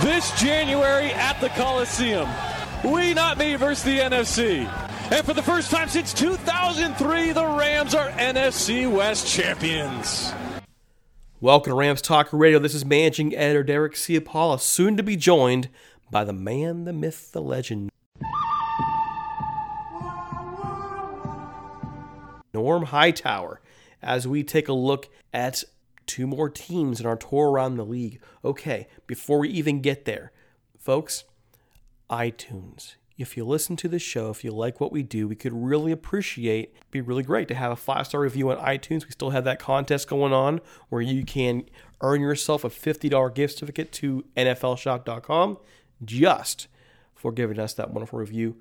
this January at the Coliseum. We not me versus the NFC. And for the first time since 2003, the Rams are NFC West champions. Welcome to Rams Talk Radio. This is managing editor Derek Ciapala, soon to be joined by the man, the myth, the legend. Norm Hightower, as we take a look at two more teams in our tour around the league. Okay, before we even get there, folks, iTunes. If you listen to the show, if you like what we do, we could really appreciate, be really great to have a five star review on iTunes. We still have that contest going on where you can earn yourself a $50 gift certificate to NFLshop.com just for giving us that wonderful review.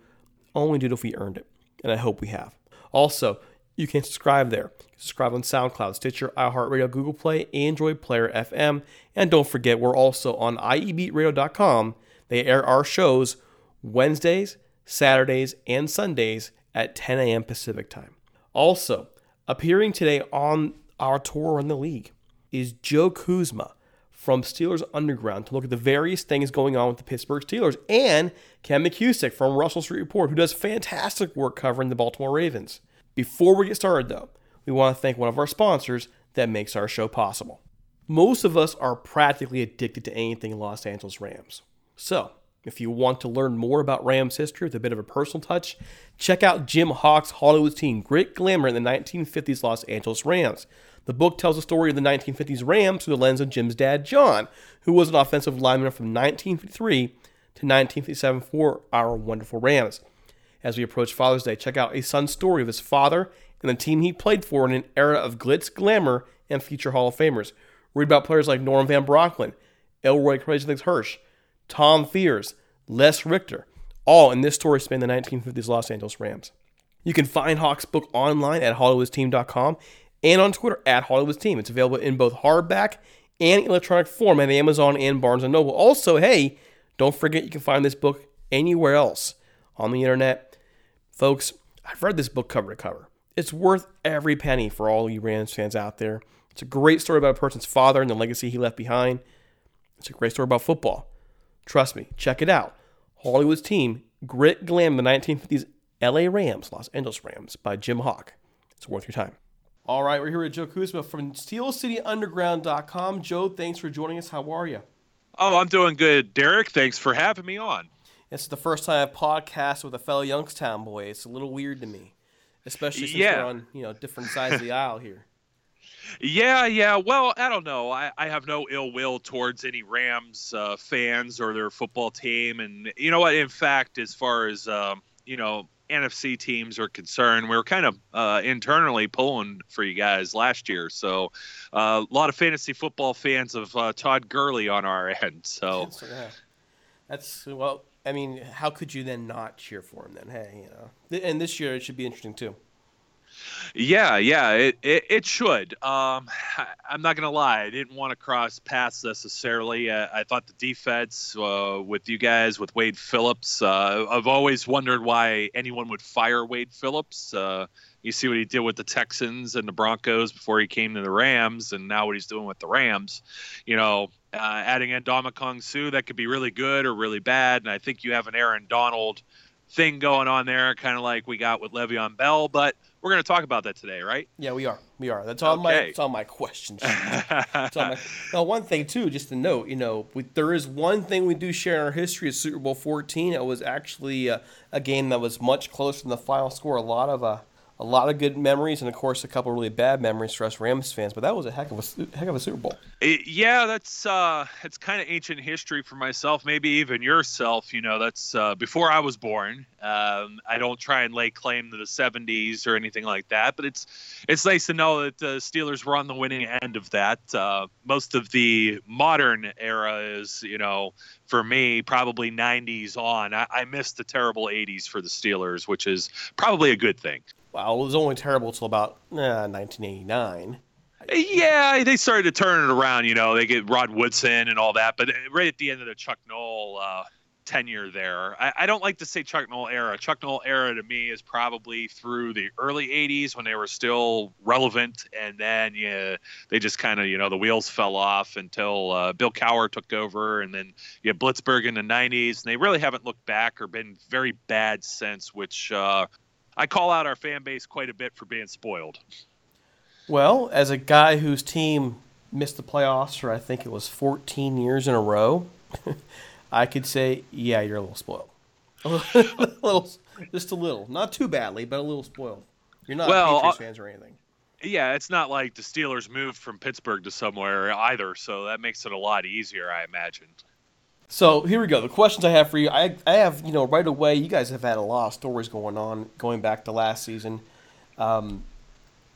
Only do it if we earned it, and I hope we have. Also, you can subscribe there. Subscribe on SoundCloud, Stitcher, iHeartRadio, Google Play, Android Player FM, and don't forget we're also on IEBeatRadio.com. They air our shows Wednesdays, Saturdays, and Sundays at 10 a.m. Pacific Time. Also, appearing today on our tour in the league is Joe Kuzma from Steelers Underground to look at the various things going on with the Pittsburgh Steelers, and Ken McKusick from Russell Street Report, who does fantastic work covering the Baltimore Ravens. Before we get started, though, we want to thank one of our sponsors that makes our show possible. Most of us are practically addicted to anything Los Angeles Rams. So, if you want to learn more about Rams history with a bit of a personal touch, check out Jim Hock's Hollywood Team Grit Glamour in the 1950s Los Angeles Rams. The book tells the story of the 1950s Rams through the lens of Jim's dad, John, who was an offensive lineman from 1953 to 1957 for our wonderful Rams. As we approach Father's Day. Check out a son's story of his father and the team he played for in an era of glitz, glamour, and future Hall of Famers. Read about players like Norm Van Brocklin, Elroy Crazy Hirsch, Tom Fears, Les Richter, all in this story span the 1950s Los Angeles Rams. You can find Hock's book online at HollywoodTeam.com and on Twitter at HollywoodTeam. It's available in both hardback and electronic form at Amazon and Barnes & Noble. Also, hey, don't forget you can find this book anywhere else on the internet. Folks, I've read this book cover to cover. It's worth every penny for all you Rams fans out there. It's a great story about a person's father and the legacy he left behind. It's a great story about football. Trust me, check it out. Hollywood's team, Grit Glam, the 1950s LA Rams, Los Angeles Rams by Jim Hock. It's worth your time. All right, we're here with Joe Kuzma from SteelCityUnderground.com. Joe, thanks for joining us. How are you? Oh, I'm doing good, Derek. Thanks for having me on. It's the first time I've podcasted with a fellow Youngstown boy. It's a little weird to me, especially since Yeah. we're on you know different sides of the aisle here. Yeah, yeah. Well, I don't know. I, I have no ill will towards any Rams uh, fans or their football team. And you know what? In fact, as far as, um, you know, NFC teams are concerned, we were kind of uh, internally pulling for you guys last year. So uh, a lot of fantasy football fans of uh, Todd Gurley on our end. So. So, yeah. That's well. I mean, how could you then not cheer for him? Then, hey, you know, and this year it should be interesting too. Yeah, yeah, it, it, it should. Um, I, I'm not to lie. I didn't want to cross paths necessarily. Uh, I thought the defense uh, with you guys, with Wade Phillips, uh, I've always wondered why anyone would fire Wade Phillips. Uh, you see what he did with the Texans and the Broncos before he came to the Rams, and now what he's doing with the Rams. You know, uh, adding in Ndamukong Suh, that could be really good or really bad. And I think you have an Aaron Donald thing going on there, kind of like we got with Le'Veon Bell. But we're going to talk about that today, right? Yeah, we are. We are. That's on my. Okay. It's on my question on my- now, one thing too, just to note, you know, we, there is one thing we do share in our history is Super Bowl 14. It was actually a, a game that was much closer than the final score. A lot of uh, a lot of good memories, and of course, a couple really bad memories for us Rams fans. But that was a heck of a heck of a Super Bowl. It- yeah, that's uh, it's kind of ancient history for myself, maybe even yourself. You know, that's uh, before I was born. Um, I don't try and lay claim to the '70s or anything like that, but it's it's nice to know that the Steelers were on the winning end of that. Uh, most of the modern era is, you know, for me, probably '90s on. I, I missed the terrible '80s for the Steelers, which is probably a good thing. Well, it was only terrible until about uh, 1989. Yeah, they started to turn it around. You know, they get Rod Woodson and all that, but right at the end of the Chuck Noll uh, tenure there, I, I don't like to say Chuck Noll era. Chuck Noll era to me is probably through the early '80s when they were still relevant, and then yeah, they just kind of you know the wheels fell off until uh, Bill Cowher took over, and then you had Blitzburgh in the '90s, and they really haven't looked back or been very bad since, which. Uh, I call out our fan base quite a bit for being spoiled. Well, as a guy whose team missed the playoffs for I think it was 14 years in a row, I could say, yeah, you're a little spoiled. a little, just a little, not too badly, but a little spoiled. You're not Well, Patriots uh, fans or anything. Yeah, it's not like the Steelers moved from Pittsburgh to somewhere either, so that makes it a lot easier, I imagine. So here we go. The questions I have for you, I, I have you know right away. You guys have had a lot of stories going on going back to last season, um,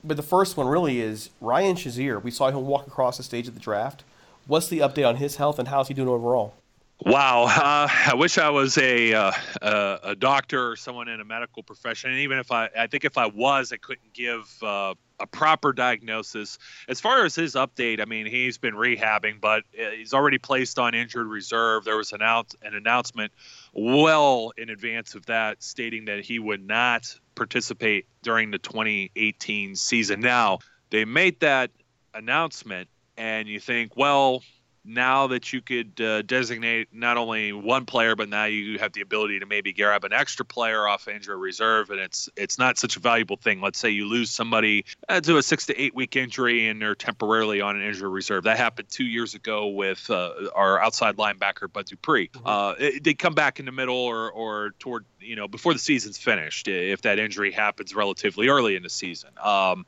but the first one really is Ryan Shazier. We saw him walk across the stage at the draft. What's the update on his health and how's he doing overall? Wow, uh, I wish I was a, uh, a doctor or someone in a medical profession. And even if I, I think if I was, I couldn't give uh, a proper diagnosis. As far as his update, I mean, he's been rehabbing, but uh, he's already placed on injured reserve. There was an, out, an announcement well in advance of that stating that he would not participate during the 2018 season. Now, they made that announcement, and you think, well, now that you could uh, designate not only one player, but now you have the ability to maybe grab an extra player off injury reserve, and it's it's not such a valuable thing. Let's say you lose somebody uh, to a six to eight week injury, and they're temporarily on an injury reserve. That happened two years ago with uh, our outside linebacker Bud Dupree. Uh, it, they come back in the middle or or toward you know before the season's finished if that injury happens relatively early in the season. Um,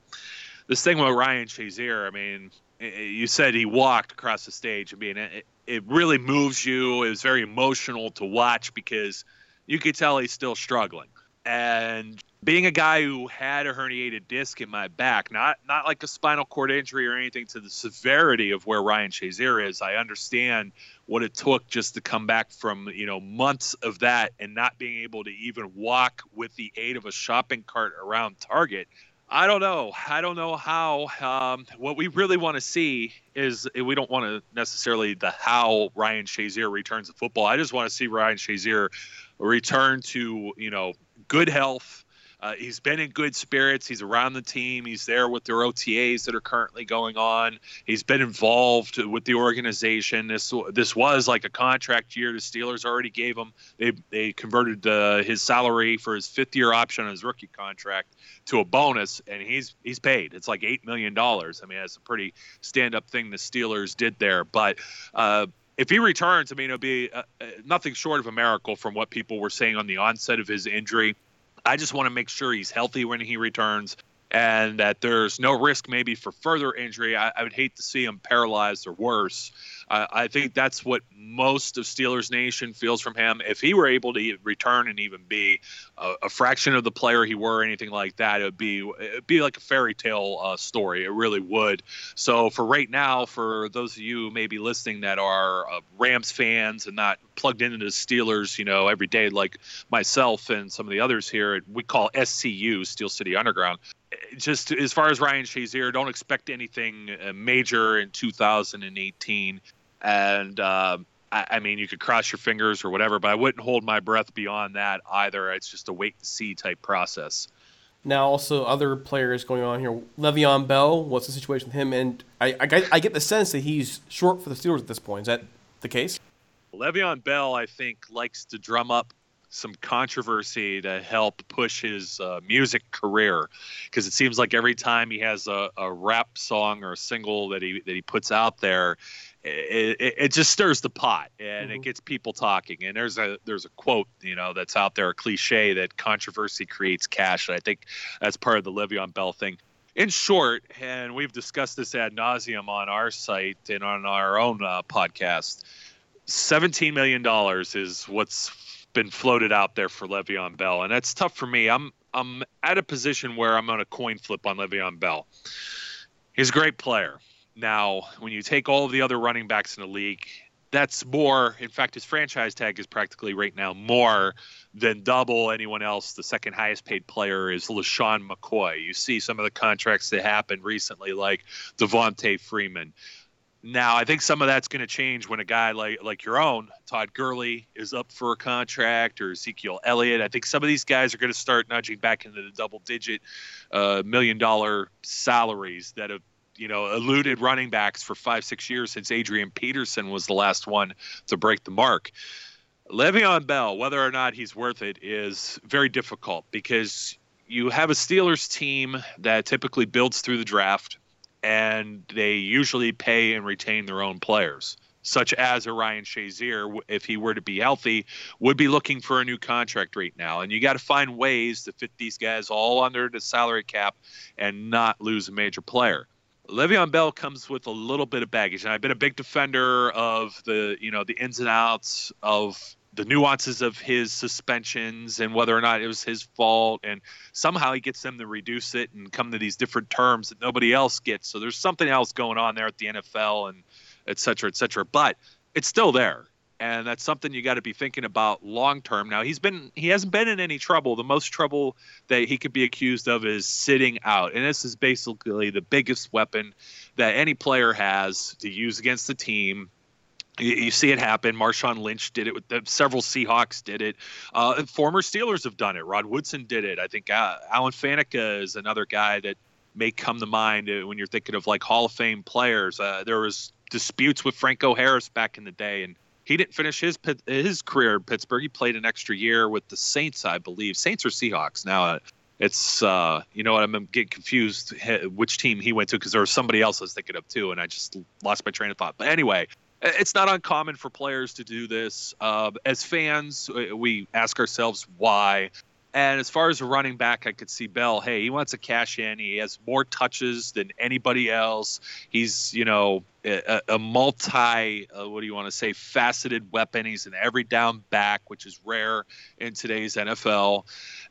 this thing with Ryan Shazier, I mean, Eh, eh, you said he walked across the stage. I mean, it, it really moves you. It was very emotional to watch because you could tell he's still struggling. And being a guy who had a herniated disc in my back, not not like a spinal cord injury or anything to the severity of where Ryan Shazier is, I understand what it took just to come back from you know months of that and not being able to even walk with the aid of a shopping cart around Target. I don't know. I don't know how. Um, what we really want to see is we don't want to necessarily the how Ryan Shazier returns to football. I just want to see Ryan Shazier return to you know good health. Uh, he's been in good spirits. He's around the team. He's there with their OTAs that are currently going on. He's been involved with the organization. This this was like a contract year. The Steelers already gave him. They they converted uh, his salary for his fifth year option on his rookie contract to a bonus, and he's he's paid. It's like eight million dollars. I mean, that's a pretty stand up thing the Steelers did there. But uh, if he returns, I mean, it'll be uh, uh, nothing short of a miracle from what people were saying on the onset of his injury. I just want to make sure he's healthy when he returns and that there's no risk maybe for further injury. I, I would hate to see him paralyzed or worse. Uh, I think that's what most of Steelers Nation feels from him. If he were able to return and even be a, a fraction of the player he were, or anything like that, it would be it'd be like a fairy tale uh, story. It really would. So for right now, for those of you maybe listening that are uh, Rams fans and not plugged into the Steelers, you know, every day like myself and some of the others here, we call SCU Steel City Underground just as far as Ryan Shazier, don't expect anything uh, major in 2018. And uh, I, I, mean, you could cross your fingers or whatever, but I wouldn't hold my breath beyond that either. It's just a wait and see type process. Now, also other players going on here. Le'Veon Bell, what's the situation with him? And I, I, I get the sense that he's short for the Steelers at this point. Is that the case? Le'Veon Bell, I think, likes to drum up some controversy to help push his uh, music career because it seems like every time he has a, a rap song or a single that he that he puts out there it, it, it just stirs the pot and mm-hmm. it gets people talking and there's a there's a quote you know that's out there a cliche that controversy creates cash and I think that's part of the Le'Veon Bell thing in short, and we've discussed this ad nauseum on our site and on our own uh, podcast, $17 million is what's been floated out there for Le'Veon Bell, and that's tough for me. I'm I'm at a position where I'm on a coin flip on Le'Veon Bell. He's a great player. Now, when you take all of the other running backs in the league, that's more. In fact, his franchise tag is practically right now more than double anyone else. The second highest paid player is LeSean McCoy. You see some of the contracts that happened recently, like Devonta Freeman. Now, I think some of that's going to change when a guy like like your own Todd Gurley is up for a contract, or Ezekiel Elliott. I think some of these guys are going to start nudging back into the double-digit uh, million-dollar salaries that have you know eluded running backs for five six years since Adrian Peterson was the last one to break the mark. Le'Veon Bell, whether or not he's worth it, is very difficult because you have a Steelers team that typically builds through the draft and they usually pay and retain their own players such as Ryan Shazier, if he were to be healthy, would be looking for a new contract right now. And you got to find ways to fit these guys all under the salary cap and not lose a major player. Le'Veon Bell comes with a little bit of baggage, and I've been a big defender of the you know the ins and outs of the nuances of his suspensions and whether or not it was his fault and somehow he gets them to reduce it and come to these different terms that nobody else gets. So there's something else going on there at the nfl and et cetera et cetera. But it's still there and that's something you got to be thinking about long term now he's been he hasn't been in any trouble the most trouble that he could be accused of is sitting out and this is basically the biggest weapon that any player has to use against the team you, see it happen. Marshawn Lynch did it. With the, several Seahawks did it. Uh, former Steelers have done it. Rod Woodson did it. I think uh, Alan Faneca is another guy that may come to mind uh, when you're thinking of like Hall of Fame players. Uh, there was disputes with Franco Harris back in the day, and he didn't finish his his career in Pittsburgh. He played an extra year with the Saints, I believe. Saints or Seahawks now. Uh, it's uh, you know what I'm getting confused which team he went to because there was somebody else I was thinking of too, and I just lost my train of thought. But anyway, it's not uncommon for players to do this. Uh, as fans, uh, we ask ourselves why. And as far as a running back, I could see Bell. Hey, he wants to cash in. He has more touches than anybody else. He's, you know, a, a multi, uh, what do you want to say, faceted weapon. He's an every down back, which is rare in today's NFL.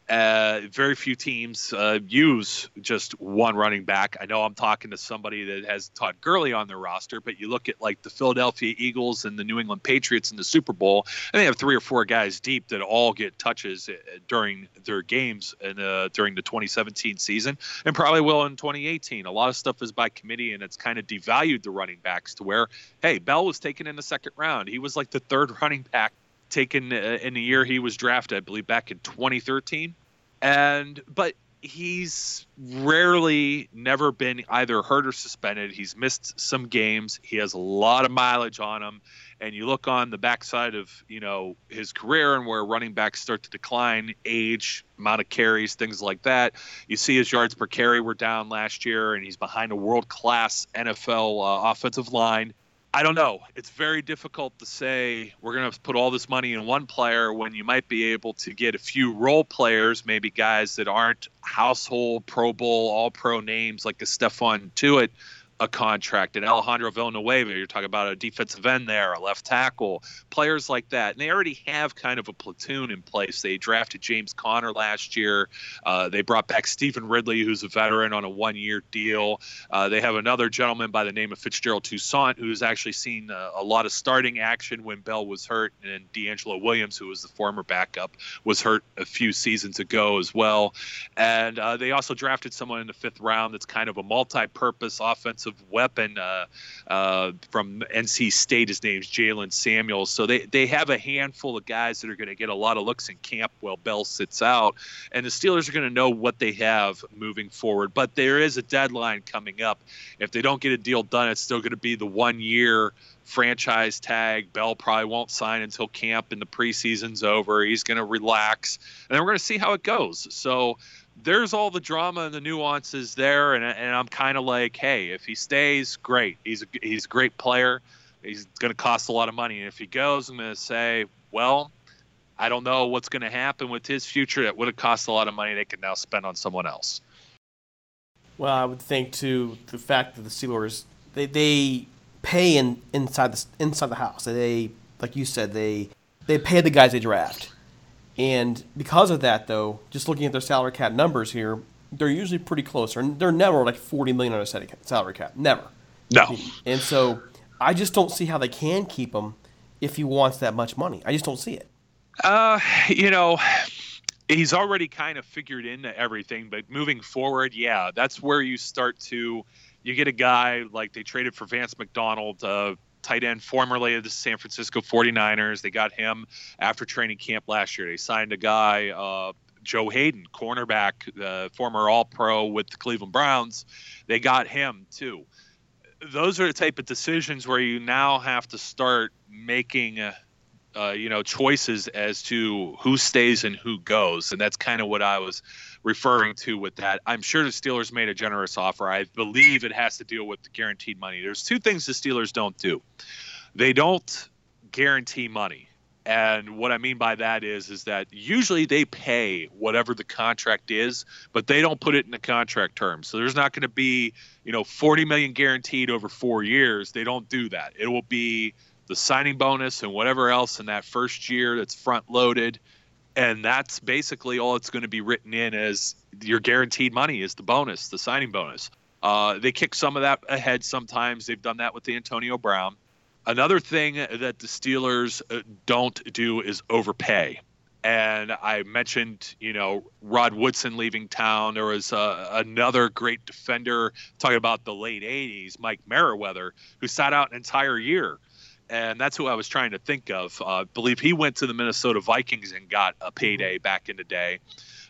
Uh, very few teams uh, use just one running back. I know I'm talking to somebody that has Todd Gurley on their roster, but you look at like the Philadelphia Eagles and the New England Patriots in the Super Bowl, and they have three or four guys deep that all get touches uh, during their games and uh, during the 2017 season, and probably will in 2018. A lot of stuff is by committee, and it's kind of devalued the running backs to where, hey, Bell was taken in the second round. He was like the third running back taken uh, in the year he was drafted, I believe back in 2013. And but he's rarely never been either hurt or suspended. He's missed some games. He has a lot of mileage on him. And you look on the backside of, you know, his career and where running backs start to decline, age, amount of carries, things like that. You see his yards per carry were down last year, and he's behind a world class NFL uh, offensive line. I don't know. It's very difficult to say we're going to put all this money in one player when you might be able to get a few role players, maybe guys that aren't household Pro Bowl, All Pro names like a Stephon Tuitt a contract. And Alejandro Villanueva, you're talking about a defensive end there, a left tackle, players like that. And they already have kind of a platoon in place. They drafted James Conner last year. Uh, they brought back Stevan Ridley, who's a veteran on a one year deal. Uh, they have another gentleman by the name of Fitzgerald Toussaint, who's actually seen a, a lot of starting action when Bell was hurt. And DeAngelo Williams, who was the former backup, was hurt a few seasons ago as well. And uh, they also drafted someone in the fifth round that's kind of a multi purpose offensive offensive weapon uh, uh, from NC State. His name's Jaylen Samuels. So they, they have a handful of guys that are going to get a lot of looks in camp while Bell sits out. And the Steelers are going to know what they have moving forward. But there is a deadline coming up. If they don't get a deal done, it's still going to be the one year franchise tag. Bell probably won't sign until camp and the preseason's over. He's going to relax, and then we're going to see how it goes. So there's all the drama and the nuances there, and, and I'm kind of like, hey, if he stays, great. He's a, he's a great player. He's going to cost a lot of money, and if he goes, I'm going to say, well, I don't know what's going to happen with his future. That would have cost a lot of money. They could now spend on someone else. Well, I would think too the fact that the Steelers they they pay in inside the inside the house. They like you said they they pay the guys they draft. And because of that, though, just looking at their salary cap numbers here, they're usually pretty close. They're never like 40 million on a salary cap. Never. No. And so I just don't see how they can keep him if he wants that much money. I just don't see it. Uh, you know, he's already kind of figured into everything, but moving forward, yeah, that's where you start to you get a guy like they traded for Vance McDonald uh, tight end formerly of the San Francisco 49ers. They got him after training camp last year. They signed a guy, uh, Joe Haden, cornerback, uh, former All Pro with the Cleveland Browns. They got him too. Those are the type of decisions where you now have to start making. Uh, uh, you know choices as to who stays and who goes and that's kind of what i was referring to with that. I'm sure the Steelers made a generous offer. I believe it has to deal with the guaranteed money. There's two things the Steelers don't do. They don't guarantee money. And what I mean by that is is that usually they pay whatever the contract is, but they don't put it in the contract terms. So there's not going to be, you know, 40 million guaranteed over 4 years. They don't do that. It will be the signing bonus and whatever else in that first year that's front loaded and that's basically all it's going to be written in as your guaranteed money is the bonus, the signing bonus. Uh, they kick some of that ahead sometimes. They've done that with the Antonio Brown. Another thing that the Steelers uh, don't do is overpay. And I mentioned, you know, Rod Woodson leaving town. There was uh, another great defender talking about the late 80s, Mike Merriweather, who sat out an entire year and that's who I was trying to think of. Uh, I believe he went to the Minnesota Vikings and got a payday back in the day.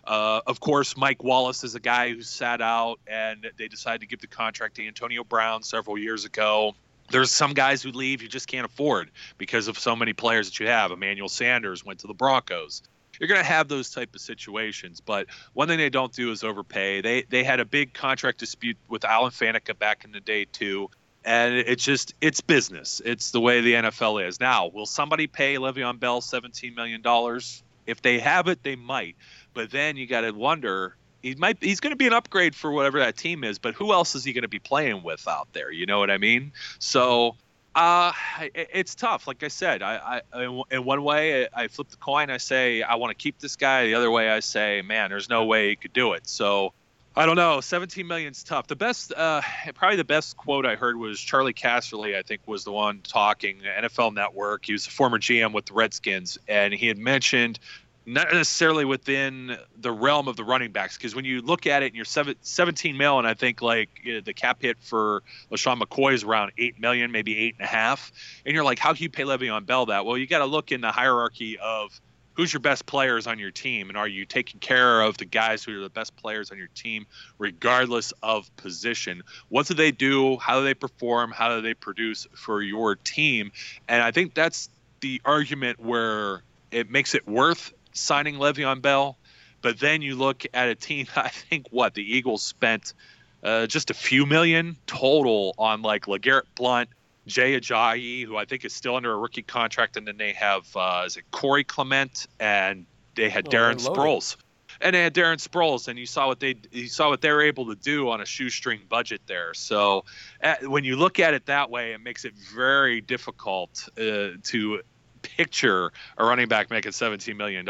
Uh, of course, Mike Wallace is a guy who sat out, and they decided to give the contract to Antonio Brown several years ago. There's some guys who leave you just can't afford because of so many players that you have. Emmanuel Sanders went to the Broncos. You're going to have those type of situations, but one thing they don't do is overpay. They they had a big contract dispute with Alan Faneca back in the day too and it's just it's business. It's the way the NFL is. Now, will somebody pay Le'Veon Bell seventeen million dollars? If they have it, they might. But then you got to wonder He might he's going to be an upgrade for whatever that team is, but who else is he going to be playing with out there? You know what I mean? So uh, it's tough. Like I said, I, I in one way I flip the coin. I say I want to keep this guy. The other way I say, man, there's no way he could do it. So I don't know. 17 million is tough. The best, uh, probably the best quote I heard was Charley Casserly. I think was the one talking NFL Network. He was a former GM with the Redskins, and he had mentioned not necessarily within the realm of the running backs because when you look at it and you're seven, 17 mil and i think like you know, the cap hit for LeSean McCoy is around 8 million maybe eight and a half and you're like how can you pay Le'Veon Bell that well you got to look in the hierarchy of who's your best players on your team and are you taking care of the guys who are the best players on your team regardless of position what do they do how do they perform how do they produce for your team and i think that's the argument where it makes it worth signing Le'Veon Bell. But then you look at a team. I think what the Eagles spent uh, just a few million total on like LeGarrette Blunt, Jay Ajayi, who I think is still under a rookie contract, and then they have uh, is it Corey Clement and they had oh, Darren Sproles. And they had Darren Sproles, and you saw what they you saw what they were able to do on a shoestring budget there. So, at, when you look at it that way, it makes it very difficult uh, to picture a running back making $17 million.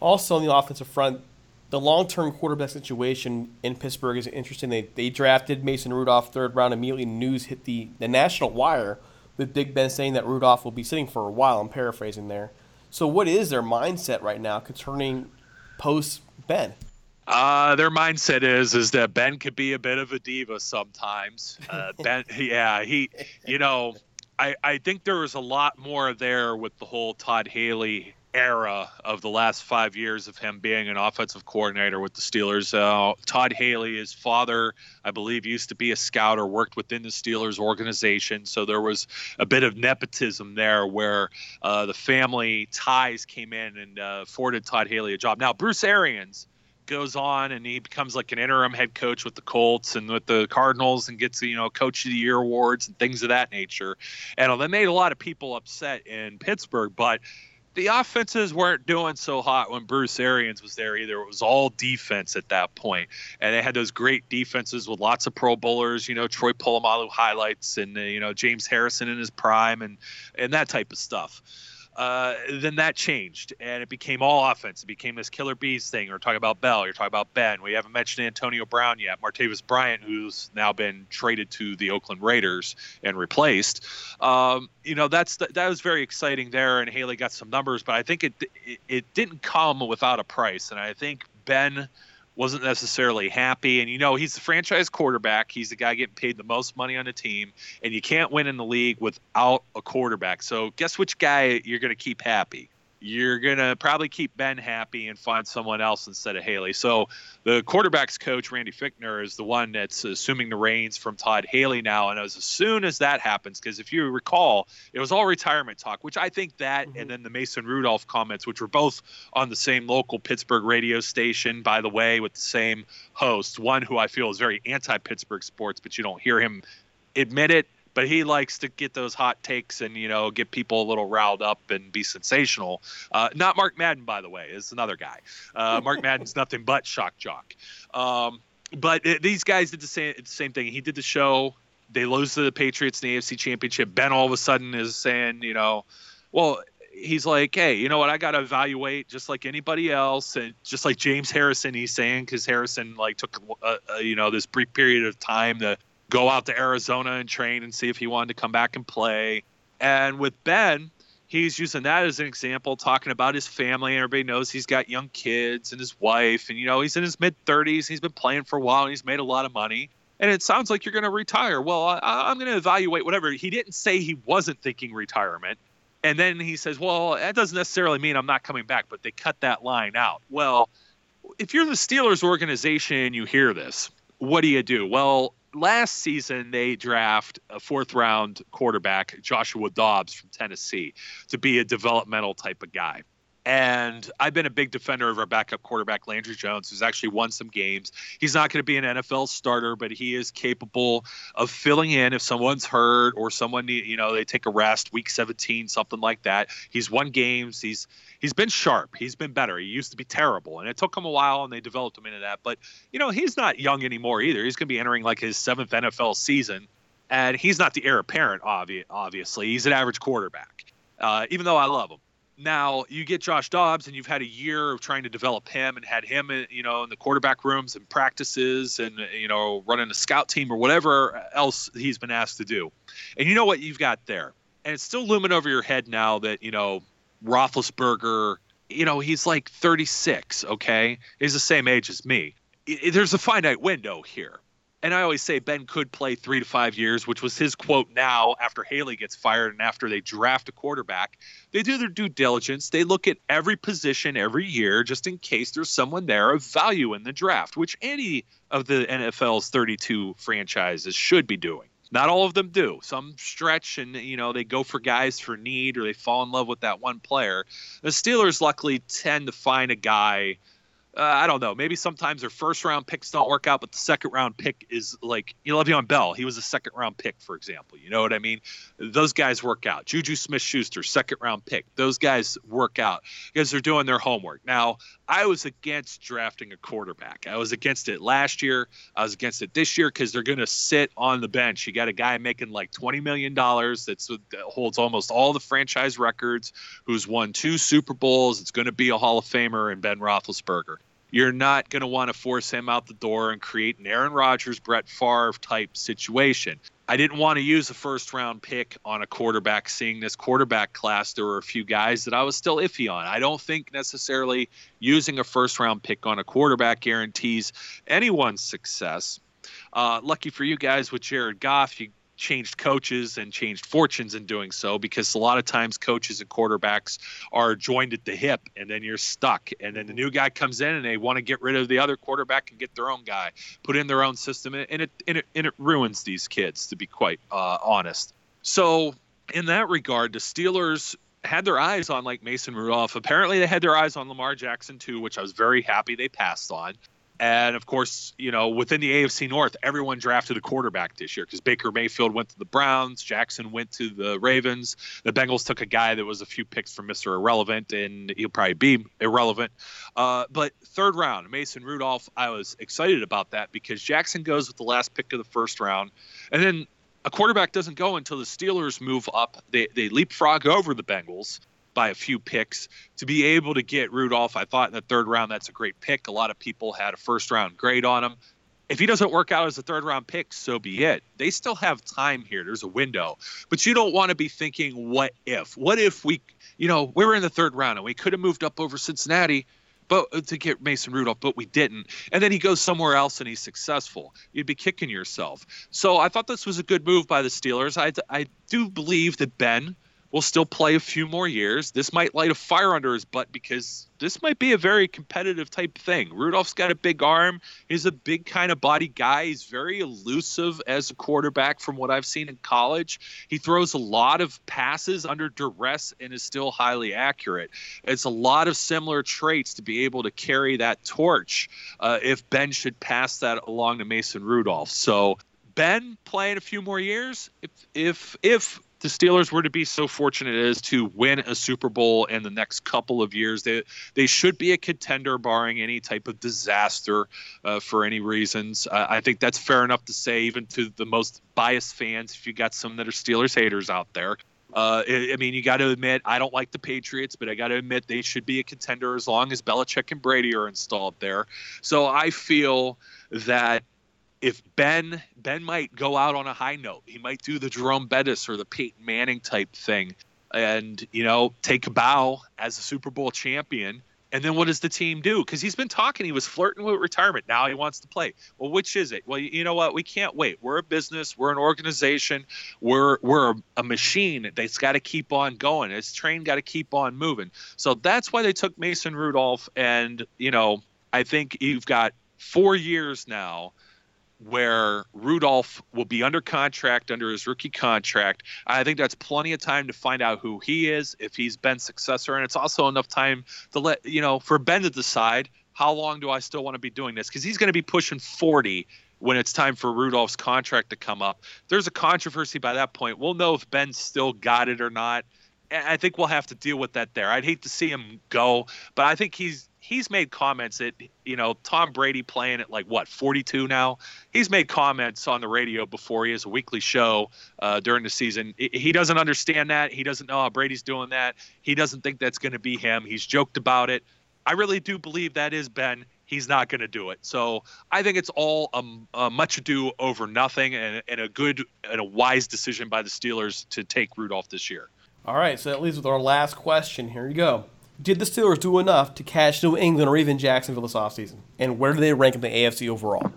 Also, on the offensive front, the long-term quarterback situation in Pittsburgh is interesting. They, they drafted Mason Rudolph third round. Immediately, news hit the, the national wire with Big Ben saying that Rudolph will be sitting for a while. I'm paraphrasing there. So, what is their mindset right now concerning post Ben? Uh, their mindset is is that Ben could be a bit of a diva sometimes. Uh, ben, yeah, he, you know, I, I think there was a lot more there with the whole Todd Haley era of the last five years of him being an offensive coordinator with the Steelers. Uh, Todd Haley, his father, I believe, used to be a scout or worked within the Steelers organization. So there was a bit of nepotism there where uh, the family ties came in and uh, afforded Todd Haley a job. Now, Bruce Arians goes on and he becomes like an interim head coach with the Colts and with the Cardinals and gets you know coach of the year awards and things of that nature. And that made a lot of people upset in Pittsburgh, but the offenses weren't doing so hot when Bruce Arians was there either. It was all defense at that point, and they had those great defenses with lots of Pro Bowlers. You know, Troy Polamalu highlights, and uh, you know James Harrison in his prime, and and that type of stuff. Uh, then that changed and it became all offense. It became this killer bees thing. You're talking about Bell. You're talking about Ben. We haven't mentioned Antonio Brown yet. Martavis Bryant, who's now been traded to the Oakland Raiders and replaced. Um, you know, that's the, that was very exciting there, and Haley got some numbers, but I think it, it it didn't come without a price, and I think Ben wasn't necessarily happy. And you know, he's the franchise quarterback. He's the guy getting paid the most money on the team, and you can't win in the league without a quarterback. So guess which guy you're going to keep happy? You're going to probably keep Ben happy and find someone else instead of Haley. So the quarterback's coach, Randy Fichtner, is the one that's assuming the reins from Todd Haley now. And as soon as that happens, because if you recall, it was all retirement talk, which I think that mm-hmm. and then the Mason Rudolph comments, which were both on the same local Pittsburgh radio station, by the way, with the same host, one who I feel is very anti Pittsburgh sports, but you don't hear him admit it but he likes to get those hot takes and you know get people a little riled up and be sensational. Uh, not Mark Madden, by the way, is another guy. Uh, Mark Madden's nothing but shock jock. Um, but it, these guys did the same the same thing. He did the show. They lose to the Patriots in the AFC Championship. Ben all of a sudden is saying, you know, well, he's like, hey, you know what? I got to evaluate just like anybody else, and just like James Harrison, he's saying because Harrison like took, uh, uh, you know, this brief period of time to go out to Arizona and train and see if he wanted to come back and play. And with Ben, he's using that as an example, talking about his family. Everybody knows he's got young kids and his wife, and you know he's in his mid 30s. He's been playing for a while and he's made a lot of money. And it sounds like you're going to retire. Well, I, am going to evaluate whatever. He didn't say he wasn't thinking retirement. And then he says, well, that doesn't necessarily mean I'm not coming back, but they cut that line out. Well, if you're the Steelers organization and you hear this, what do you do? Well, last season they draft a fourth round quarterback, Joshua Dobbs from Tennessee, to be a developmental type of guy. And I've been a big defender of our backup quarterback, Landry Jones, who's actually won some games. He's not going to be an NFL starter, but he is capable of filling in if someone's hurt or someone, you know, they take a rest, week 17, something like that. He's won games. He's he's been sharp. He's been better. He used to be terrible, and it took him a while, and they developed him into that. But you know, he's not young anymore either. He's going to be entering like his seventh NFL season, and he's not the heir apparent. Obvi- obviously, he's an average quarterback. Uh, even though I love him, now you get Josh Dobbs, and you've had a year of trying to develop him, and had him, in, you know, in the quarterback rooms and practices, and you know, running a scout team or whatever else he's been asked to do. And you know what you've got there, and it's still looming over your head now that you know Roethlisberger, you know, he's like 36. Okay, he's the same age as me. There's a finite window here and I always say Ben could play three to five years, which was his quote now after Haley gets fired and after they draft a quarterback. They do their due diligence. They look at every position every year just in case there's someone there of value in the draft, which any of the NFL's 32 franchises should be doing. Not all of them do. Some stretch and you know they go for guys for need or they fall in love with that one player. The Steelers luckily tend to find a guy uh, I don't know. Maybe sometimes their first round picks don't work out, but the second round pick is like you know Le'Veon Bell. He was a second round pick, for example. You know what I mean? Those guys work out. Juju Smith Schuster, second round pick. Those guys work out because they're doing their homework. Now, I was against drafting a quarterback. I was against it last year. I was against it this year because they're going to sit on the bench. You got a guy making like twenty million dollars that holds almost all the franchise records, who's won two Super Bowls. It's going to be a Hall of Famer in Ben Roethlisberger you're not going to want to force him out the door and create an Aaron Rodgers, Brett Favre type situation. I didn't want to use a first round pick on a quarterback, seeing this quarterback class. There were a few guys that I was still iffy on. I don't think necessarily using a first round pick on a quarterback guarantees anyone's success. Uh, lucky for you guys with Jared Goff, you changed coaches and changed fortunes in doing so because a lot of times coaches and quarterbacks are joined at the hip and then you're stuck and then the new guy comes in and they want to get rid of the other quarterback and get their own guy put in their own system and it and it, and it ruins these kids to be quite uh, honest so in that regard the steelers had their eyes on like Mason Rudolph. Apparently, they had their eyes on Lamar Jackson too, which I was very happy they passed on. And of course, you know, within the AFC North, everyone drafted a quarterback this year because Baker Mayfield went to the Browns, Jackson went to the Ravens. The Bengals took a guy that was a few picks from Mr. Irrelevant, and he'll probably be irrelevant. Uh, but third round, Mason Rudolph, I was excited about that because Jackson goes with the last pick of the first round. And then a quarterback doesn't go until the Steelers move up. They, they leapfrog over the Bengals by a few picks to be able to get Rudolph. I thought in the third round that's a great pick. A lot of people had a first round grade on him. If he doesn't work out as a third round pick, so be it. They still have time here. There's a window. But you don't want to be thinking, what if? What if we, you know, we were in the third round and we could have moved up over Cincinnati but uh, to get Mason Rudolph, but we didn't. And then he goes somewhere else and he's successful. You'd be kicking yourself. So I thought this was a good move by the Steelers. I, I do believe that Ben will still play a few more years. This might light a fire under his butt because this might be a very competitive type thing. Rudolph's got a big arm. He's a big kind of body guy. He's very elusive as a quarterback from what I've seen in college. He throws a lot of passes under duress and is still highly accurate. It's a lot of similar traits to be able to carry that torch uh, if Ben should pass that along to Mason Rudolph. So Ben playing a few more years, if if if the Steelers were to be so fortunate as to win a Super Bowl in the next couple of years, they they should be a contender, barring any type of disaster uh, for any reasons. Uh, I think that's fair enough to say, even to the most biased fans. If you got some that are Steelers haters out there. Uh, I mean, you got to admit, I don't like the Patriots, but I got to admit they should be a contender as long as Belichick and Brady are installed there. So I feel that if Ben Ben might go out on a high note, he might do the Jerome Bettis or the Peyton Manning type thing, and you know take a bow as a Super Bowl champion. And then what does the team do? Because he's been talking, he was flirting with retirement. Now he wants to play. Well, which is it? Well, you know what? We can't wait. We're a business. We're an organization. We're we're a machine that's got to keep on going. Its train got to keep on moving. So that's why they took Mason Rudolph. And you know, I think you've got four years now where Rudolph will be under contract under his rookie contract. I think that's plenty of time to find out who he is, if he's Ben's successor, and it's also enough time to let you know for Ben to decide how long do I still want to be doing this because he's going to be pushing 40 when it's time for Rudolph's contract to come up. There's a controversy by that point. We'll know if Ben still got it or not. I think we'll have to deal with that there. I'd hate to see him go, but I think he's he's made comments that you know Tom Brady playing at like what 42 now. He's made comments on the radio before he has a weekly show uh, during the season. He doesn't understand that. He doesn't know how Brady's doing that. He doesn't think that's going to be him. He's joked about it. I really do believe that is Ben he's not going to do it. So I think it's all um, a much ado over nothing and, and, a good and a wise decision by the Steelers to take Rudolph this year. All right, so that leaves with our last question. Here you go. Did the Steelers do enough to catch New England or even Jacksonville this offseason? And where do they rank in the AFC overall?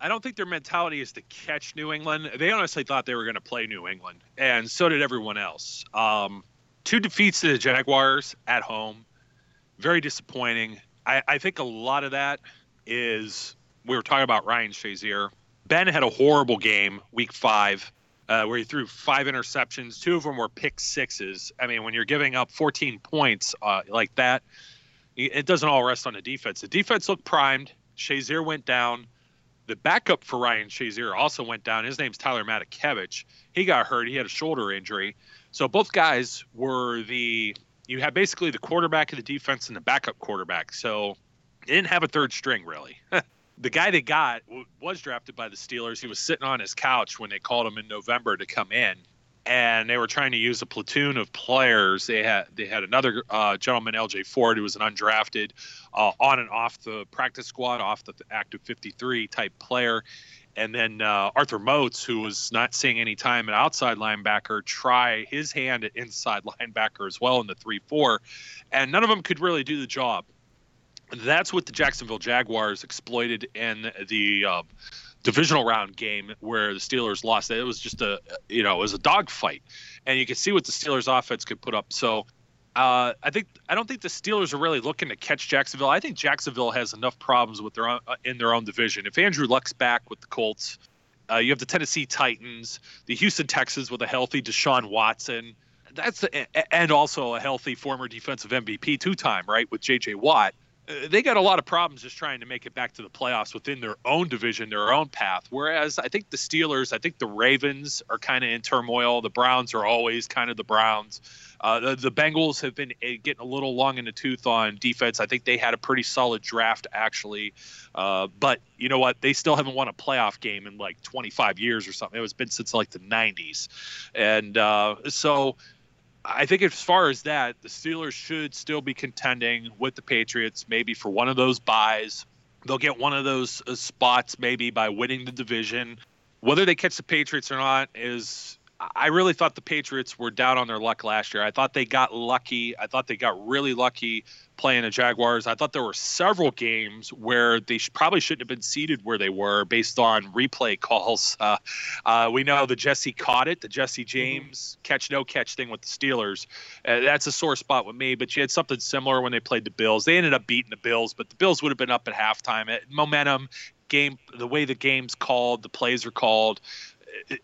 I don't think their mentality is to catch New England. They honestly thought they were going to play New England, and so did everyone else. Um, two defeats to the Jaguars at home, very disappointing. I, I think a lot of that is we were talking about Ryan Shazier. Ben had a horrible game week five. Uh, where he threw five interceptions. Two of them were pick sixes. I mean, when you're giving up 14 points uh, like that, it doesn't all rest on the defense. The defense looked primed. Shazier went down. The backup for Ryan Shazier also went down. His name's Tyler Matakevich. He got hurt. He had a shoulder injury. So both guys were the you had basically the quarterback of the defense and the backup quarterback. So they didn't have a third string really. the guy they got was drafted by the Steelers. He was sitting on his couch when they called him in November to come in, and they were trying to use a platoon of players. They had they had another uh, gentleman, L.J. Fort, who was an undrafted, uh, on and off the practice squad, off the active 53 type player, and then uh, Arthur Moats, who was not seeing any time at outside linebacker, try his hand at inside linebacker as well in the 3 4. And none of them could really do the job. That's what the Jacksonville Jaguars exploited in the uh, divisional round game where the Steelers lost. It was just a, you know, it was a dogfight. And you could see what the Steelers offense could put up. So uh, I think I don't think the Steelers are really looking to catch Jacksonville. I think Jacksonville has enough problems with their own, uh, in their own division. If Andrew Luck's back with the Colts, uh, you have the Tennessee Titans, the Houston Texans with a healthy Deshaun Watson. That's and also a healthy former defensive MVP two time right with J.J. Watt. Uh, they got a lot of problems just trying to make it back to the playoffs within their own division, their own path. Whereas I think the Steelers, I think the Ravens are kind of in turmoil. The Browns are always kind of the Browns. Uh, the, the, Bengals have been uh, getting a little long in the tooth on defense. I think they had a pretty solid draft, actually. Uh, but you know what? They still haven't won a playoff game in like 25 years or something. It was been since like the 90s. And uh, so I think as far as that, the Steelers should still be contending with the Patriots, maybe for one of those buys. They'll get one of those uh, spots maybe by winning the division. Whether they catch the Patriots or not is I really thought the Patriots were down on their luck last year. I thought they got lucky. I thought they got really lucky playing the Jaguars. I thought there were several games where they sh- probably shouldn't have been seated where they were based on replay calls. Uh, uh, we know the Jesse caught it, the Jesse mm-hmm. James mm-hmm. catch no catch thing with the Steelers. Uh, that's a sore spot with me. But you had something similar when they played the Bills. They ended up beating the Bills, but the Bills would have been up at halftime. It, momentum, game, the way the game's called, the plays are called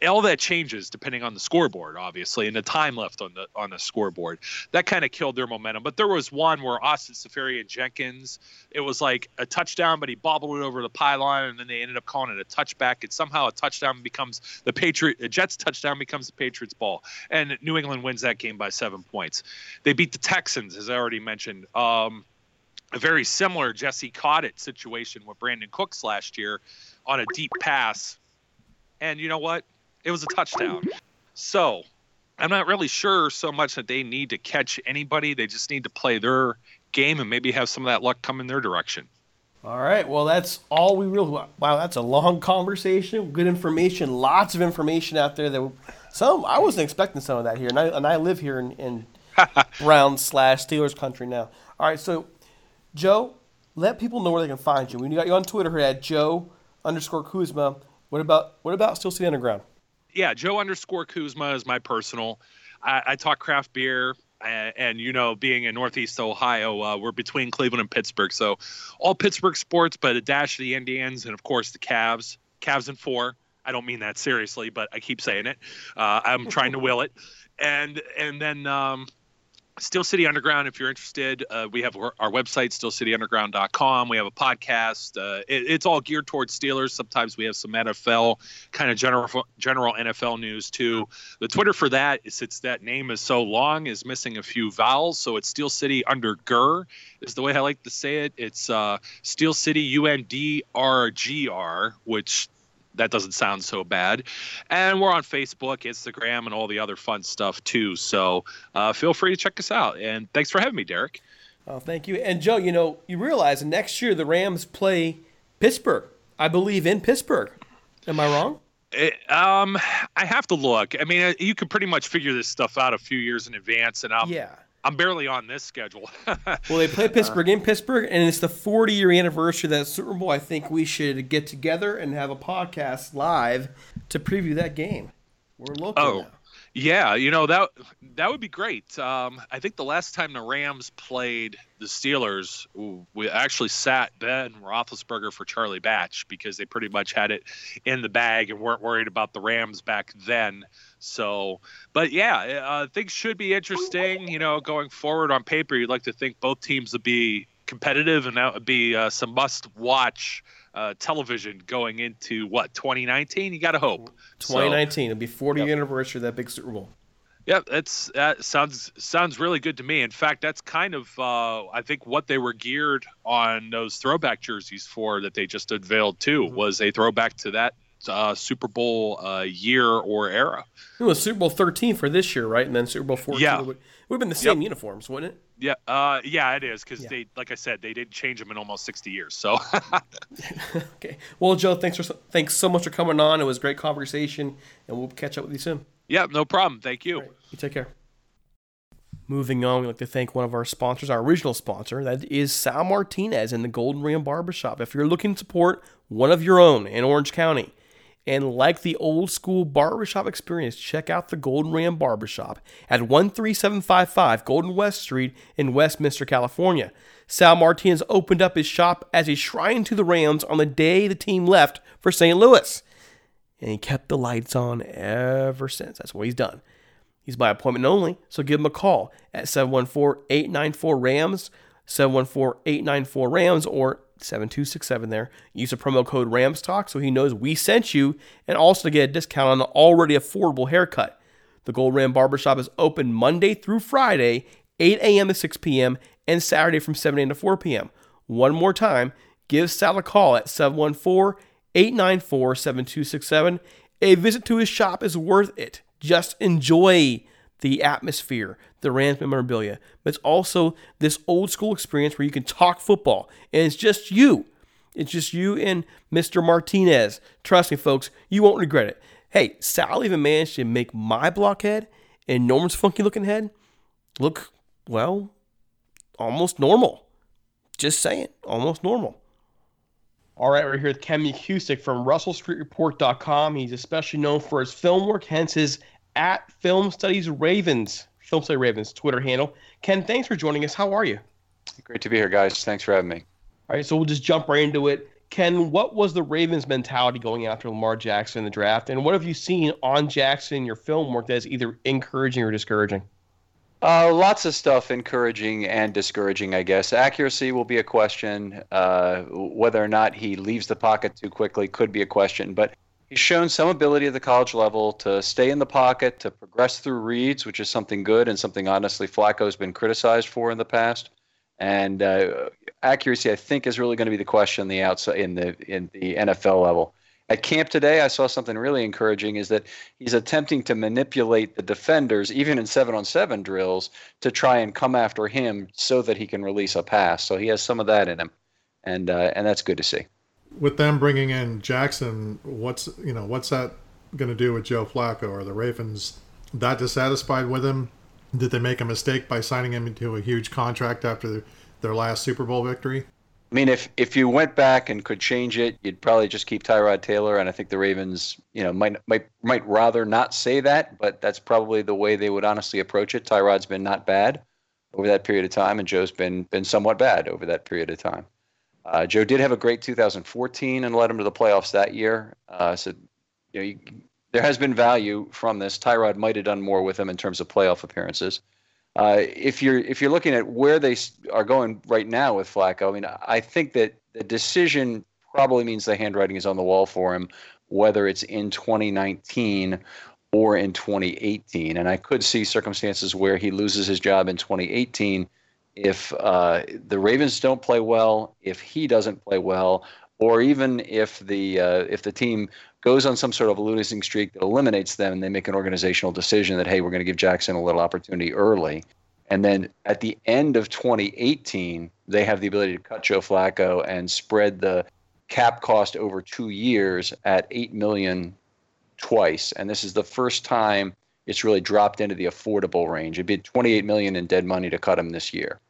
all that changes depending on the scoreboard, obviously, and the time left on the on the scoreboard. That kind of killed their momentum. But there was one where Austin Seferian-Jenkins, it was like a touchdown, but he bobbled it over the pylon, and then they ended up calling it a touchback. And somehow a touchdown becomes the Patriot, a Jets touchdown becomes the Patriots ball, and New England wins that game by seven points. They beat the Texans, as I already mentioned. Um, a very similar Jesse caught it situation with Brandin Cooks last year on a deep pass and you know what? It was a touchdown. So I'm not really sure so much that they need to catch anybody. They just need to play their game and maybe have some of that luck come in their direction. All right. Well, that's all we really. Wow, that's a long conversation. Good information. Lots of information out there. That some I wasn't expecting some of that here, and I and I live here in, in Brown slash Steelers country now. All right. So, Joe, let people know where they can find you. We got you on Twitter here at Joe underscore Kuzma. What about what about Steel City Underground? Yeah, Joe underscore Kuzma is my personal. I, I talk craft beer, and, and, you know, being in Northeast Ohio, uh, we're between Cleveland and Pittsburgh, so all Pittsburgh sports, but a dash of the Indians, and of course the Cavs. Cavs in four. I don't mean that seriously, but I keep saying it. Uh, I'm trying to will it, and and then um, Steel City Underground, if you're interested, uh, we have our, website, steelcityunderground.com. We have a podcast. Uh, it, it's all geared towards Steelers. Sometimes we have some NFL, kind of general general NFL news too. The Twitter for that, since that name is so long, is missing a few vowels. So it's Steel City Under Gur is the way I like to say it. It's uh, Steel City U N D R G R, which that doesn't sound so bad. And we're on Facebook, Instagram, and all the other fun stuff too. So uh, feel free to check us out. And thanks for having me, Derek. Oh, thank you. And Joe, you know, you realize next year the Rams play Pittsburgh, I believe, in Pittsburgh. Am I wrong? It, um, I have to look. I mean, uh, you can pretty much figure this stuff out a few years in advance, and I'm yeah. I'm barely on this schedule. well, they play uh-huh. Pittsburgh in Pittsburgh, and it's the 40 year anniversary of that Super Bowl. I think we should get together and have a podcast live to preview that game. We're local oh. now. Yeah, you know that that would be great. Um, I think the last time the Rams played the Steelers, we actually sat Ben Roethlisberger for Charlie Batch because they pretty much had it in the bag and weren't worried about the Rams back then. So, but yeah, uh, things should be interesting. You know, going forward on paper, you'd like to think both teams would be competitive, and that would be uh, some must-watch uh, television going into what 2019. You got to hope 2019. So, It'll be 40 yep. anniversary of that big Super Bowl. Yep, that's that sounds sounds really good to me. In fact, that's kind of uh, I think what they were geared on those throwback jerseys for that they just unveiled too mm-hmm. was a throwback to that uh, Super Bowl uh, year or era. It was Super Bowl 13 for this year, right? And then Super Bowl 14 yeah. would, would have been the same yep. uniforms, wouldn't it? Yeah, uh, yeah, it is because yeah. they, like I said, they didn't change them in almost 60 years. So, okay. Well, Joe, thanks for thanks so much for coming on. It was a great conversation, and we'll catch up with you soon. Yeah, no problem. Thank you. Right. You take care. Moving on, we'd like to thank one of our sponsors, our original sponsor, that is Sal Martinez and the Golden Ram Barbershop. If you're looking to support one of your own in Orange County, and like the old school barbershop experience, check out the Golden Ram Barbershop at 13755 Golden West Street in Westminster, California. Sal Martinez opened up his shop as a shrine to the Rams on the day the team left for St. Louis. And he kept the lights on ever since. That's what he's done. He's by appointment only, so give him a call at 714 894 RAMS, 714 894 RAMS, or 7267 there. Use a promo code RAMSTALK so he knows we sent you and also to get a discount on the already affordable haircut. The Gold Ram Barbershop is open Monday through Friday, 8 a.m. to 6 p.m., and Saturday from 7 a.m. to 4 p.m. One more time, give Sal a call at 714 894 7267. A visit to his shop is worth it. Just enjoy the atmosphere, the Rams memorabilia, but it's also this old school experience where you can talk football and it's just you. It's just you and Mr. Martinez. Trust me, folks, you won't regret it. Hey, Sal even managed to make my blockhead and Norman's funky looking head look, well, almost normal. Just saying, almost normal. All right, we're here with Ken McKusick from RussellStreetReport.com. He's especially known for his film work, hence his at Film Studies Ravens, Film Study Ravens Twitter handle. Ken, thanks for joining us. How are you? Great to be here, guys. Thanks for having me. All right, so we'll just jump right into it. Ken, what was the Ravens' mentality going after Lamar Jackson in the draft, and what have you seen on Jackson in your film work that is either encouraging or discouraging? Uh, lots of stuff encouraging and discouraging, I guess. Accuracy will be a question. Uh, whether or not he leaves the pocket too quickly could be a question. But He's shown some ability at the college level to stay in the pocket, to progress through reads, which is something good and something honestly Flacco's been criticized for in the past. And uh, accuracy, I think, is really going to be the question the outside in the in the NFL level. At camp today, I saw something really encouraging: is that he's attempting to manipulate the defenders, even in seven-on-seven drills, to try and come after him so that he can release a pass. So he has some of that in him, and uh, and that's good to see with them bringing in Jackson, what's you know what's that going to do with Joe Flacco? Are the Ravens that dissatisfied with him? Did they make a mistake by signing him into a huge contract after their last Super Bowl victory? I mean, if if you went back and could change it, you'd probably just keep Tyrod Taylor, and I think the Ravens, you know, might might might rather not say that, but that's probably the way they would honestly approach it. Tyrod's been not bad over that period of time, and Joe's been been somewhat bad over that period of time. Uh, Joe did have a great 2014 and led him to the playoffs that year. Uh, so, you know, you, there has been value from this. Tyrod might have done more with him in terms of playoff appearances. Uh, if you're if you're looking at where they are going right now with Flacco, I mean, I think that the decision probably means the handwriting is on the wall for him, whether it's in 2019 or in 2018. And I could see circumstances where he loses his job in 2018 if uh, the Ravens don't play well, if he doesn't play well, or even if the uh, if the team goes on some sort of losing streak that eliminates them and they make an organizational decision that hey we're going to give Jackson a little opportunity early. And then at the end of 2018 they have the ability to cut Joe Flacco and spread the cap cost over 2 years at 8 million twice. And this is the first time it's really dropped into the affordable range it'd be 28 million in dead money to cut him this year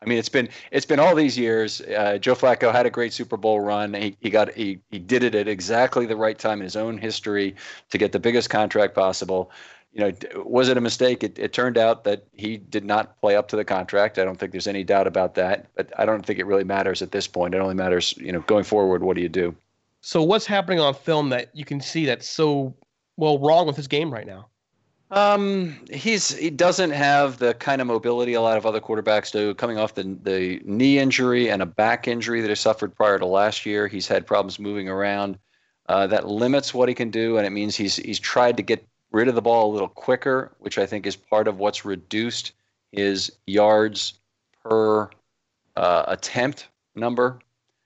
I mean, it's been it's been all these years. Uh, Joe Flacco had a great Super Bowl run. He, he got he he did it at exactly the right time in his own history to get the biggest contract possible. You know, was it a mistake? It, it turned out that he did not play up to the contract. I don't think there's any doubt about that. But I don't think it really matters at this point. It only matters, you know, going forward. What do you do? So what's happening on film that you can see that's so well wrong with his game right now? Um, he's he doesn't have the kind of mobility a lot of other quarterbacks do. Coming off the the knee injury and a back injury that he suffered prior to last year, he's had problems moving around. Uh, that limits what he can do, and it means he's he's tried to get rid of the ball a little quicker, which I think is part of what's reduced his yards per uh, attempt number.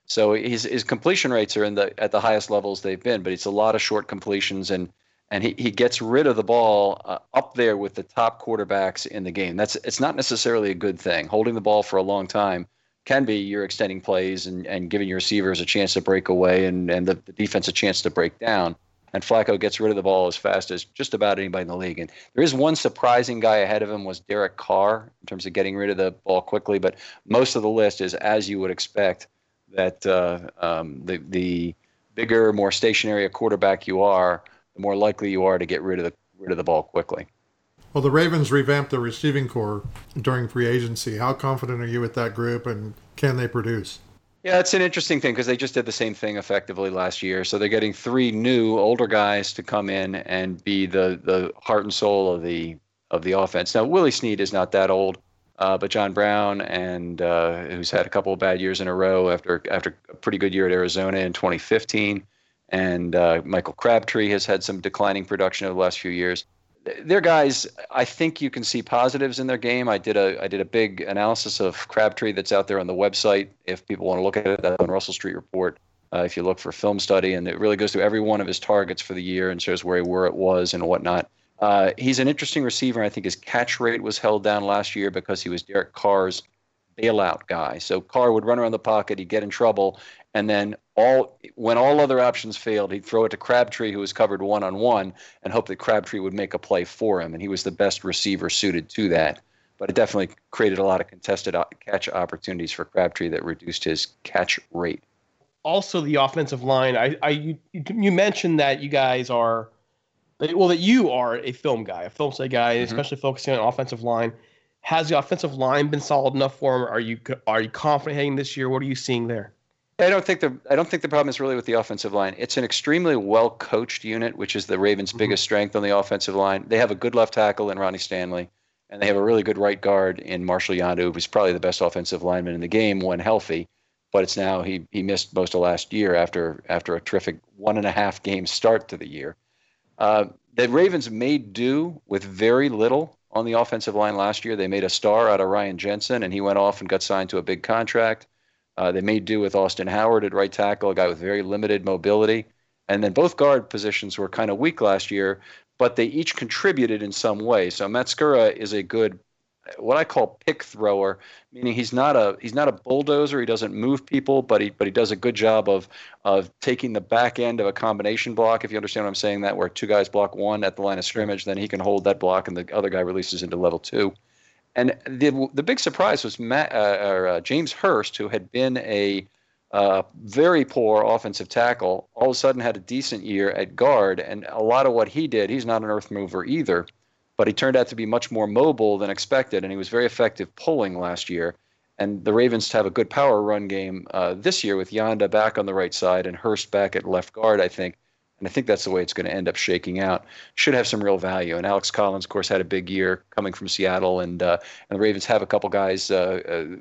So his his completion rates are in the at the highest levels they've been, but it's a lot of short completions and and he, he gets rid of the ball uh, up there with the top quarterbacks in the game. That's it's not necessarily a good thing. Holding the ball for a long time can be you're extending plays and, and giving your receivers a chance to break away and, and the, the defense a chance to break down. And Flacco gets rid of the ball as fast as just about anybody in the league. And there is one surprising guy ahead of him was Derek Carr in terms of getting rid of the ball quickly. But most of the list is as you would expect that uh, um, the the bigger, more stationary a quarterback you are, the more likely you are to get rid of the rid of the ball quickly. Well, the Ravens revamped their receiving corps during free agency. How confident are you with that group, and can they produce? Yeah, it's an interesting thing because they just did the same thing effectively last year. So they're getting three new older guys to come in and be the the heart and soul of the of the offense. Now Willie Snead is not that old, uh, but John Brown and uh, who's had a couple of bad years in a row after after a pretty good year at Arizona in 2015 and uh, Michael Crabtree has had some declining production over the last few years. They're guys. I think you can see positives in their game. I did a I did a big analysis of Crabtree that's out there on the website. If people want to look at it, that's on Russell Street Report. Uh, if you look for film study, and it really goes through every one of his targets for the year and shows where he where it was and whatnot. Uh, he's an interesting receiver. I think his catch rate was held down last year because he was Derek Carr's bailout guy. So Carr would run around the pocket, he'd get in trouble, and then all when all other options failed, he'd throw it to Crabtree, who was covered one on one, and hope that Crabtree would make a play for him. And he was the best receiver suited to that. But it definitely created a lot of contested catch opportunities for Crabtree that reduced his catch rate. Also, the offensive line. I, I you, you mentioned that you guys are, well, that you are a film guy, a film study guy, mm-hmm. especially focusing on offensive line. Has the offensive line been solid enough for him? Are you are you confident heading this year? What are you seeing there? I don't think the I don't think the problem is really with the offensive line. It's an extremely well coached unit, which is the Ravens' mm-hmm. biggest strength on the offensive line. They have a good left tackle in Ronnie Stanley, and they have a really good right guard in Marshall Yanda, who's probably the best offensive lineman in the game when healthy. But it's now he he missed most of last year after after a terrific one and a half game start to the year. Uh, the Ravens made do with very little on the offensive line last year. They made a star out of Ryan Jensen, and he went off and got signed to a big contract. Uh, they made do with Austin Howard at right tackle, a guy with very limited mobility. And then both guard positions were kind of weak last year, but they each contributed in some way. So Matt Skura is a good, what I call pick thrower, meaning he's not a he's not a bulldozer. He doesn't move people, but he but he does a good job of of taking the back end of a combination block. If you understand what I'm saying, that where two guys block one at the line of scrimmage, then he can hold that block, and the other guy releases into level two. And the the big surprise was Matt, uh, or, uh, James Hurst, who had been a uh, very poor offensive tackle, all of a sudden had a decent year at guard. And a lot of what he did, he's not an earth mover either, but he turned out to be much more mobile than expected, and he was very effective pulling last year. And the Ravens have a good power run game uh, this year with Yanda back on the right side and Hurst back at left guard, I think. And I think that's the way it's going to end up shaking out. Should have some real value. And Alex Collins, of course, had a big year coming from Seattle, and uh, and the Ravens have a couple guys, uh, uh,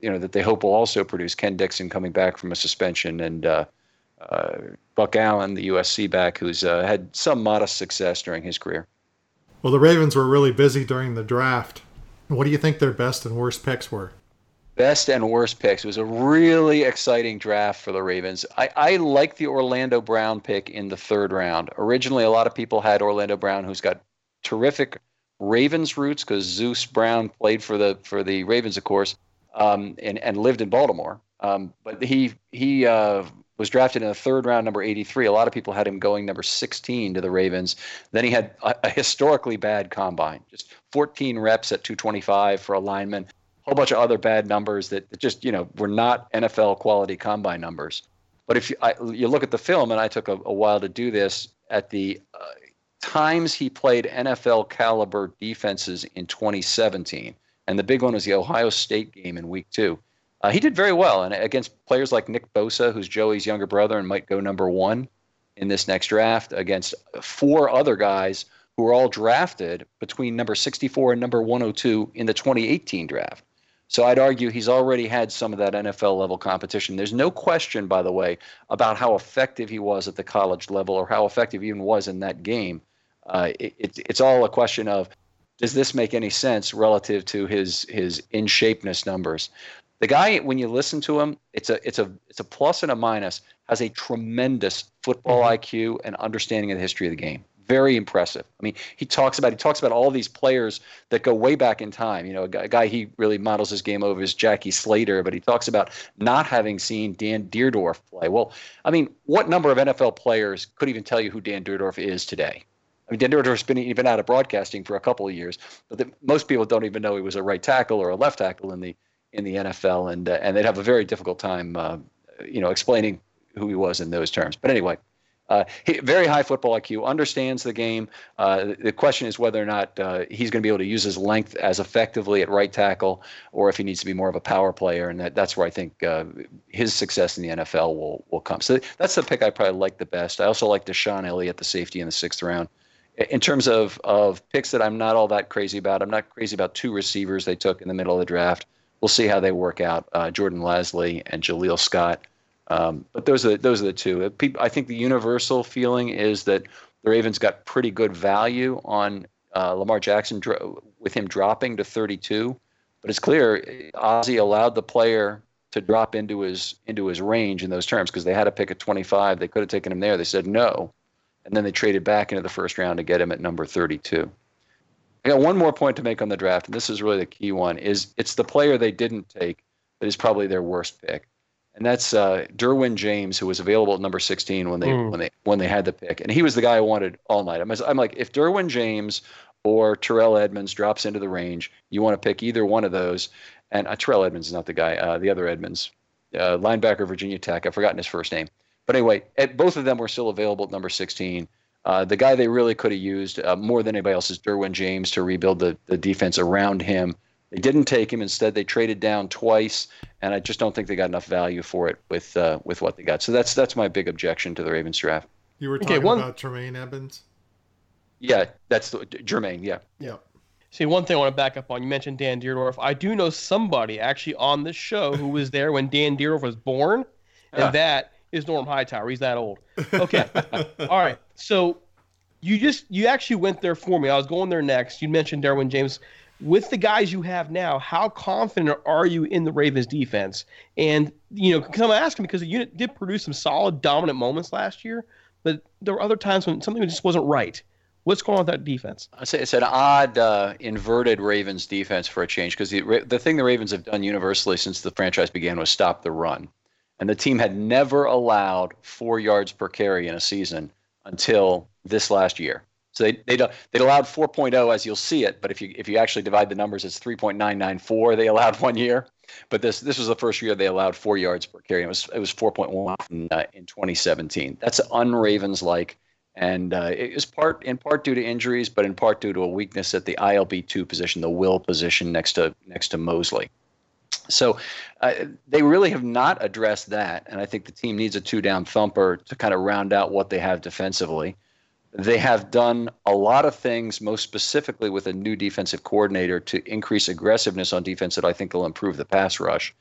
you know, that they hope will also produce. Ken Dixon coming back from a suspension, and uh, uh, Buck Allen, the USC back, who's uh, had some modest success during his career. Well, the Ravens were really busy during the draft. What do you think their best and worst picks were? Best and worst picks. It was a really exciting draft for the Ravens. I, I like the Orlando Brown pick in the third round. Originally, a lot of people had Orlando Brown, who's got terrific Ravens roots because Zeus Brown played for the for the Ravens, of course, um, and and lived in Baltimore. Um, but he he uh, was drafted in the third round, number 83. A lot of people had him going number 16 to the Ravens. Then he had a, a historically bad combine, just 14 reps at 225 for a lineman whole bunch of other bad numbers that, that just you know were not NFL quality combine numbers. But if you, I, you look at the film, and I took a, a while to do this, at the uh, times he played NFL caliber defenses in 2017, and the big one was the Ohio State game in Week Two. Uh, he did very well, and against players like Nick Bosa, who's Joey's younger brother and might go number one in this next draft, against four other guys who were all drafted between number 64 and number 102 in the 2018 draft. So I'd argue he's already had some of that NFL level competition. There's no question, by the way, about how effective he was at the college level or how effective he even was in that game. Uh, it, it, it's all a question of does this make any sense relative to his his in shapeness numbers? The guy, when you listen to him, it's a it's a it's a plus and a minus. Has a tremendous football mm-hmm. IQ and understanding of the history of the game very impressive. I mean, he talks about he talks about all these players that go way back in time. You know, a guy, a guy he really models his game over is Jackie Slater, but he talks about not having seen Dan Dierdorf play. Well, I mean, what number of NFL players could even tell you who Dan Dierdorf is today? I mean, Dan Dierdorf's been even out of broadcasting for a couple of years, but the, most people don't even know he was a right tackle or a left tackle in the in the NFL, and uh, and they'd have a very difficult time, uh, you know, explaining who he was in those terms. But anyway, uh, very high football IQ, understands the game. Uh, the question is whether or not uh, he's going to be able to use his length as effectively at right tackle, or if he needs to be more of a power player. And that, that's where I think uh, his success in the NFL will will come. So that's the pick I probably like the best. I also like DeShon Elliott, the safety in the sixth round. In terms of of picks that I'm not all that crazy about, I'm not crazy about two receivers they took in the middle of the draft. We'll see how they work out. Uh, Jordan Lasley and Jaleel Scott. Um, but those are those are the two. I think the universal feeling is that the Ravens got pretty good value on uh, Lamar Jackson with him dropping to 32. But it's clear Ozzie allowed the player to drop into his into his range in those terms because they had to pick at 25. They could have taken him there. They said no, and then they traded back into the first round to get him at number 32. I got one more point to make on the draft, and this is really the key one: is it's the player they didn't take that is probably their worst pick and that's uh, Derwin James, who was available at number 16 when they mm. when they when they had the pick, and he was the guy I wanted all night. I'm, I'm like, if Derwin James or Terrell Edmunds drops into the range, you want to pick either one of those. And uh, Terrell Edmunds is not the guy. Uh, the other Edmunds, uh, linebacker, Virginia Tech. I've forgotten his first name. But anyway, at, both of them were still available at number 16. Uh, the guy they really could have used uh, more than anybody else is Derwin James to rebuild the, the defense around him. They didn't take him. Instead, they traded down twice, and I just don't think they got enough value for it with uh, with what they got. So that's that's my big objection to the Ravens draft. You were talking okay, one... about Tremaine Edmunds. Yeah, that's the, Jermaine. Yeah. Yeah. See, one thing I want to back up on. You mentioned Dan Dierdorf. I do know somebody actually on this show who was there when Dan Dierdorf was born, and that is Norm Hightower. He's that old. Okay. All right. So you just you actually went there for me. I was going there next. You mentioned Derwin James with the guys you have now, how confident are you in the Ravens defense? And, you know, because I'm asking because the unit did produce some solid, dominant moments last year, but there were other times when something just wasn't right. What's going on with that defense? It's an odd, uh, inverted Ravens defense for a change because the, the thing the Ravens have done universally since the franchise began was stop the run. And the team had never allowed four yards per carry in a season until this last year. So they they they allowed 4.0 as you'll see it, but if you if you actually divide the numbers, it's 3.994 they allowed one year. But this this was the first year they allowed four yards per carry. It was it was 4.1 in, uh, in 2017. That's un-Ravens like, and uh, it was part in part due to injuries, but in part due to a weakness at the ILB two position, the will position next to next to Mosley. So uh, they really have not addressed that, and I think the team needs a two-down thumper to kind of round out what they have defensively. They have done a lot of things, most specifically with a new defensive coordinator, to increase aggressiveness on defense that I think will improve the pass rush.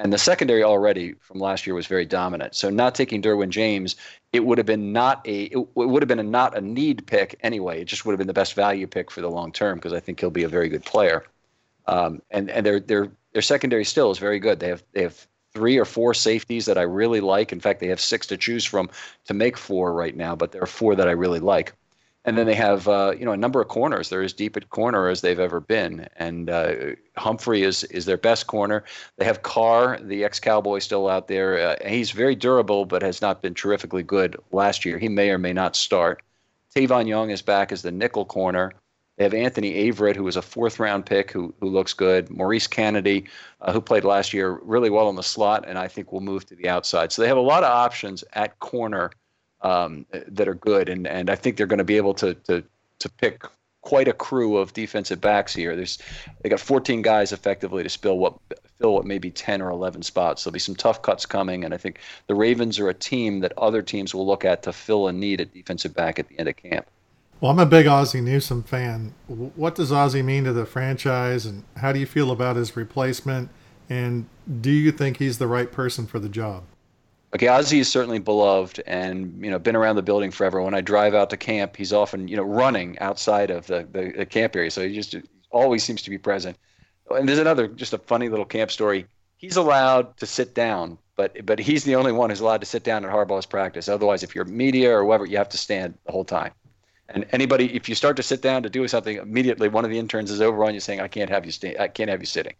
And the secondary already from last year was very dominant. So not taking Derwin James, it would have been not a it would have been a not a need pick anyway. It just would have been the best value pick for the long term because I think he'll be a very good player. Um, and and their their their secondary still is very good. They have they have three or four safeties that I really like. In fact, they have six to choose from to make four right now, but there are four that I really like. And then they have uh, you know a number of corners. They're as deep at corner as they've ever been. And uh, Humphrey is is their best corner. They have Carr, the ex Cowboy, still out there. Uh, he's very durable, but has not been terrifically good last year. He may or may not start. Tavon Young is back as the nickel corner. They have Anthony Averett, who was a fourth round pick, who who looks good. Maurice Canady, uh, who played last year really well in the slot, and I think will move to the outside. So they have a lot of options at corner um, that are good, and and I think they're going to be able to to to pick quite a crew of defensive backs here. There's they got 14 guys effectively to fill what fill what maybe 10 or 11 spots. There'll be some tough cuts coming, and I think the Ravens are a team that other teams will look at to fill a need at defensive back at the end of camp. Well, I'm a big Ozzie Newsome fan. What does Ozzie mean to the franchise, and how do you feel about his replacement? And do you think he's the right person for the job? Okay, Ozzie is certainly beloved, and you know, been around the building forever. When I drive out to camp, he's often you know running outside of the, the, the camp area, so he just always seems to be present. And there's another just a funny little camp story. He's allowed to sit down, but but he's the only one who's allowed to sit down at Harbaugh's practice. Otherwise, if you're media or whatever, you have to stand the whole time. And anybody, if you start to sit down to do something, immediately one of the interns is over on you saying, "I can't have you stay. I can't have you sitting."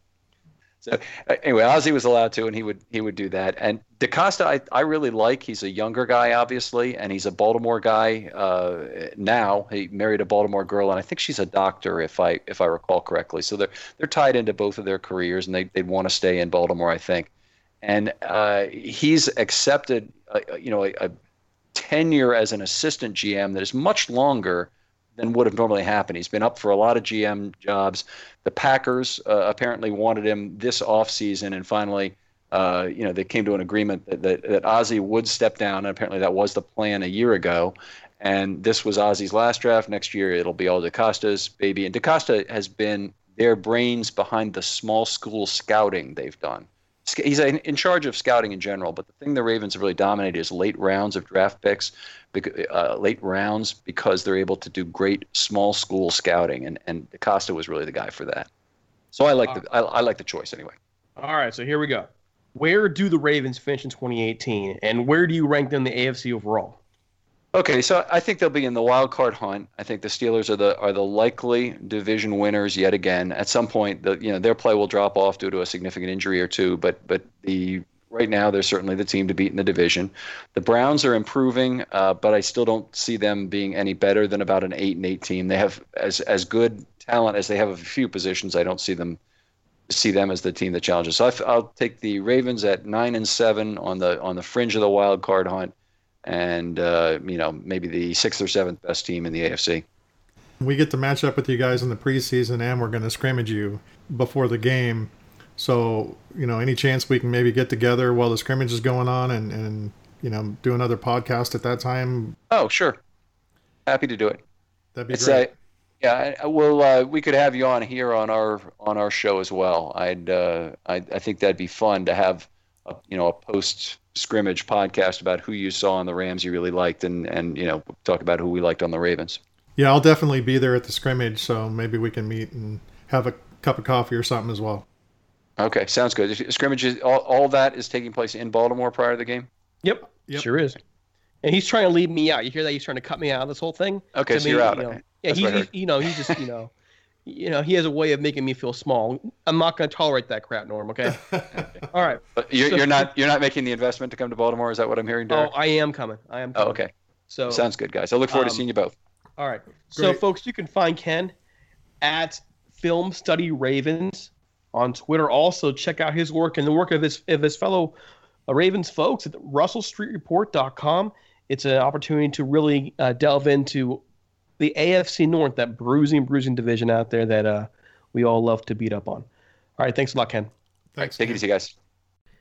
So uh, anyway, Ozzie was allowed to, and he would he would do that. And DeCosta, I, I really like. He's a younger guy, obviously, and he's a Baltimore guy uh, now. He married a Baltimore girl, and I think she's a doctor, if I if I recall correctly. So they're they're tied into both of their careers, and they they want to stay in Baltimore, I think. And uh, he's accepted, uh, you know, a, a tenure as an assistant GM that is much longer than would have normally happened. He's been up for a lot of GM jobs. The Packers uh, apparently wanted him this offseason, and finally, uh, you know, they came to an agreement that, that, that Ozzie would step down, and apparently that was the plan a year ago. And this was Ozzie's last draft. Next year, it'll be all DeCosta's baby. And DeCosta has been their brains behind the small school scouting they've done he's in charge of scouting in general, but the thing the Ravens have really dominated is late rounds of draft picks, uh, late rounds because they're able to do great small school scouting, and and Costa was really the guy for that. So I like the I, I like the choice anyway. All right, so here we go. Where do the Ravens finish in 2018, and where do you rank them in the AFC overall? Okay, so I think they'll be in the wild card hunt. I think the Steelers are the are the likely division winners yet again. At some point, the you know their play will drop off due to a significant injury or two, but but the right now they're certainly the team to beat in the division. The Browns are improving, uh, but I still don't see them being any better than about an eight and eight team. They have as as good talent as they have a few positions. I don't see them see them as the team that challenges. So I, will take the Ravens at nine and seven on the on the fringe of the wild card hunt and uh, you know maybe the sixth or seventh best team in the AFC. We get to match up with you guys in the preseason, and we're going to scrimmage you before the game. So you know, any chance we can maybe get together while the scrimmage is going on, and and you know do another podcast at that time? Oh, sure. Happy to do it. That'd be it's great. A, yeah, well, uh, we could have you on here on our on our show as well. I'd uh, I, I think that'd be fun to have a, you know a post scrimmage podcast about who you saw on the Rams you really liked, and and you know talk about who we liked on the Ravens. Yeah, I'll definitely be there at the scrimmage, so maybe we can meet and have a cup of coffee or something as well. Okay, sounds good. Scrimmages, all, all that is taking place in Baltimore prior to the game. Yep, yep. sure is. And he's trying to leave me out. You hear that? He's trying to cut me out of this whole thing. Okay, so me, you're out. You know, yeah, he's, you know, he's just, you know, you know, he has a way of making me feel small. I'm not going to tolerate that crap, Norm. Okay. All right. But you're, so, you're not you're not making the investment to come to Baltimore. Is that what I'm hearing, Derek? Oh, I am coming. I am. Oh, coming. Oh, okay. So sounds good, guys. I look forward um, to seeing you both. All right. Great. So, folks, you can find Ken at Film Study Ravens on Twitter. Also, check out his work and the work of his of his fellow uh, Ravens folks at RussellStreetReport.com. It's an opportunity to really uh, delve into the AFC North, that bruising, bruising division out there that uh, we all love to beat up on. All right, thanks a lot, Ken. Thanks. Take it easy, guys.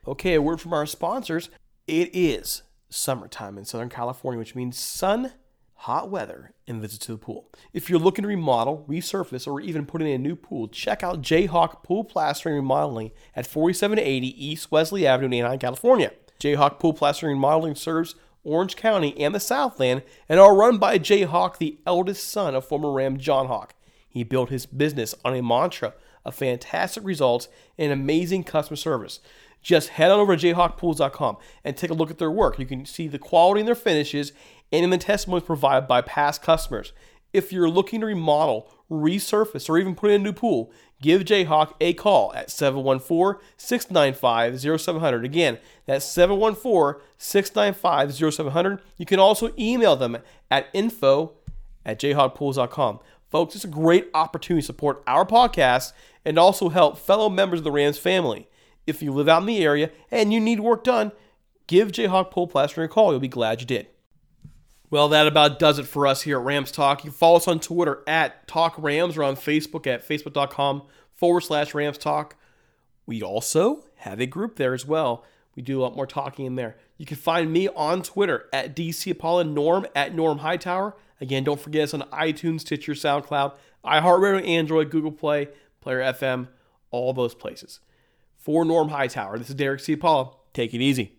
Okay, a word from our sponsors. It is summertime in Southern California, which means sun, hot weather, and visits to the pool. If you're looking to remodel, resurface, or even put in a new pool, check out Jayhawk Pool Plastering Remodeling at 4780 East Wesley Avenue in Anaheim, California. Jayhawk Pool Plastering Remodeling serves Orange County and the Southland and are run by Jayhawk, the eldest son of former Ram John Hawk. He built his business on a mantra of fantastic results and amazing customer service. Just head on over to jayhawkpools.com and take a look at their work. You can see the quality in their finishes and in the testimonies provided by past customers. If you're looking to remodel, resurface, or even put in a new pool, give Jayhawk a call at 714 695 0700. Again, that's 714 695 0700. You can also email them at info at jayhawkpools.com. Folks, it's a great opportunity to support our podcast and also help fellow members of the Rams family. If you live out in the area and you need work done, give Jayhawk Pool Plastering a call. You'll be glad you did. Well, that about does it for us here at Rams Talk. You follow us on Twitter at Talk Rams or on Facebook at facebook.com forward slash Rams Talk. We also have a group there as well. We do a lot more talking in there. You can find me on Twitter at DCiapala Norm at Norm Hightower. Again, don't forget us on iTunes, Stitcher, SoundCloud, iHeartRadio, Android, Google Play, Player FM, all those places. For Norm Hightower, this is Derek Ciapala. Take it easy.